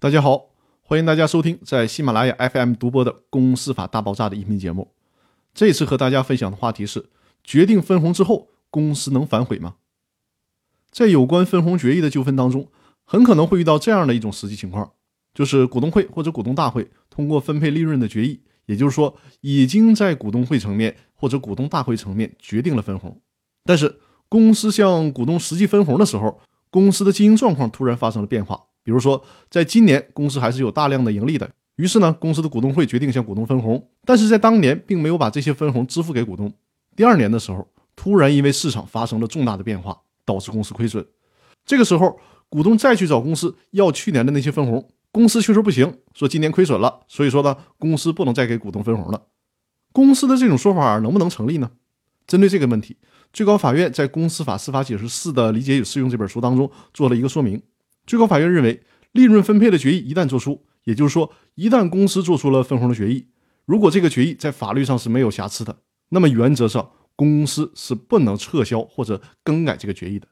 大家好，欢迎大家收听在喜马拉雅 FM 独播的《公司法大爆炸》的音频节目。这次和大家分享的话题是：决定分红之后，公司能反悔吗？在有关分红决议的纠纷当中，很可能会遇到这样的一种实际情况，就是股东会或者股东大会通过分配利润的决议，也就是说，已经在股东会层面或者股东大会层面决定了分红，但是公司向股东实际分红的时候，公司的经营状况突然发生了变化。比如说，在今年公司还是有大量的盈利的，于是呢，公司的股东会决定向股东分红，但是在当年并没有把这些分红支付给股东。第二年的时候，突然因为市场发生了重大的变化，导致公司亏损。这个时候，股东再去找公司要去年的那些分红，公司却说不行，说今年亏损了，所以说呢，公司不能再给股东分红了。公司的这种说法能不能成立呢？针对这个问题，最高法院在《公司法司法解释四的理解与适用》这本书当中做了一个说明。最高法院认为，利润分配的决议一旦作出，也就是说，一旦公司做出了分红的决议，如果这个决议在法律上是没有瑕疵的，那么原则上公司是不能撤销或者更改这个决议的。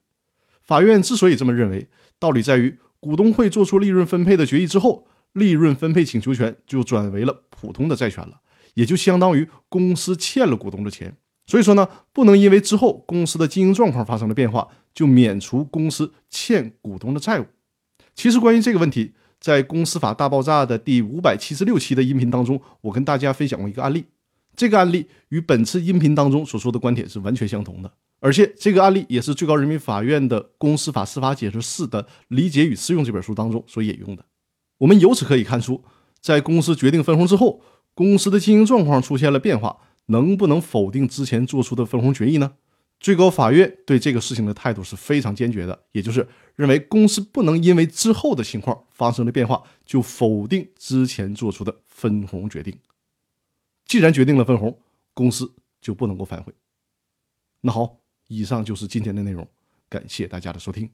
法院之所以这么认为，道理在于，股东会做出利润分配的决议之后，利润分配请求权就转为了普通的债权了，也就相当于公司欠了股东的钱。所以说呢，不能因为之后公司的经营状况发生了变化，就免除公司欠股东的债务。其实关于这个问题，在《公司法大爆炸》的第五百七十六期的音频当中，我跟大家分享过一个案例。这个案例与本次音频当中所说的观点是完全相同的，而且这个案例也是最高人民法院的《公司法司法解释四的理解与适用》这本书当中所引用的。我们由此可以看出，在公司决定分红之后，公司的经营状况出现了变化，能不能否定之前做出的分红决议呢？最高法院对这个事情的态度是非常坚决的，也就是认为公司不能因为之后的情况发生了变化，就否定之前做出的分红决定。既然决定了分红，公司就不能够反悔。那好，以上就是今天的内容，感谢大家的收听。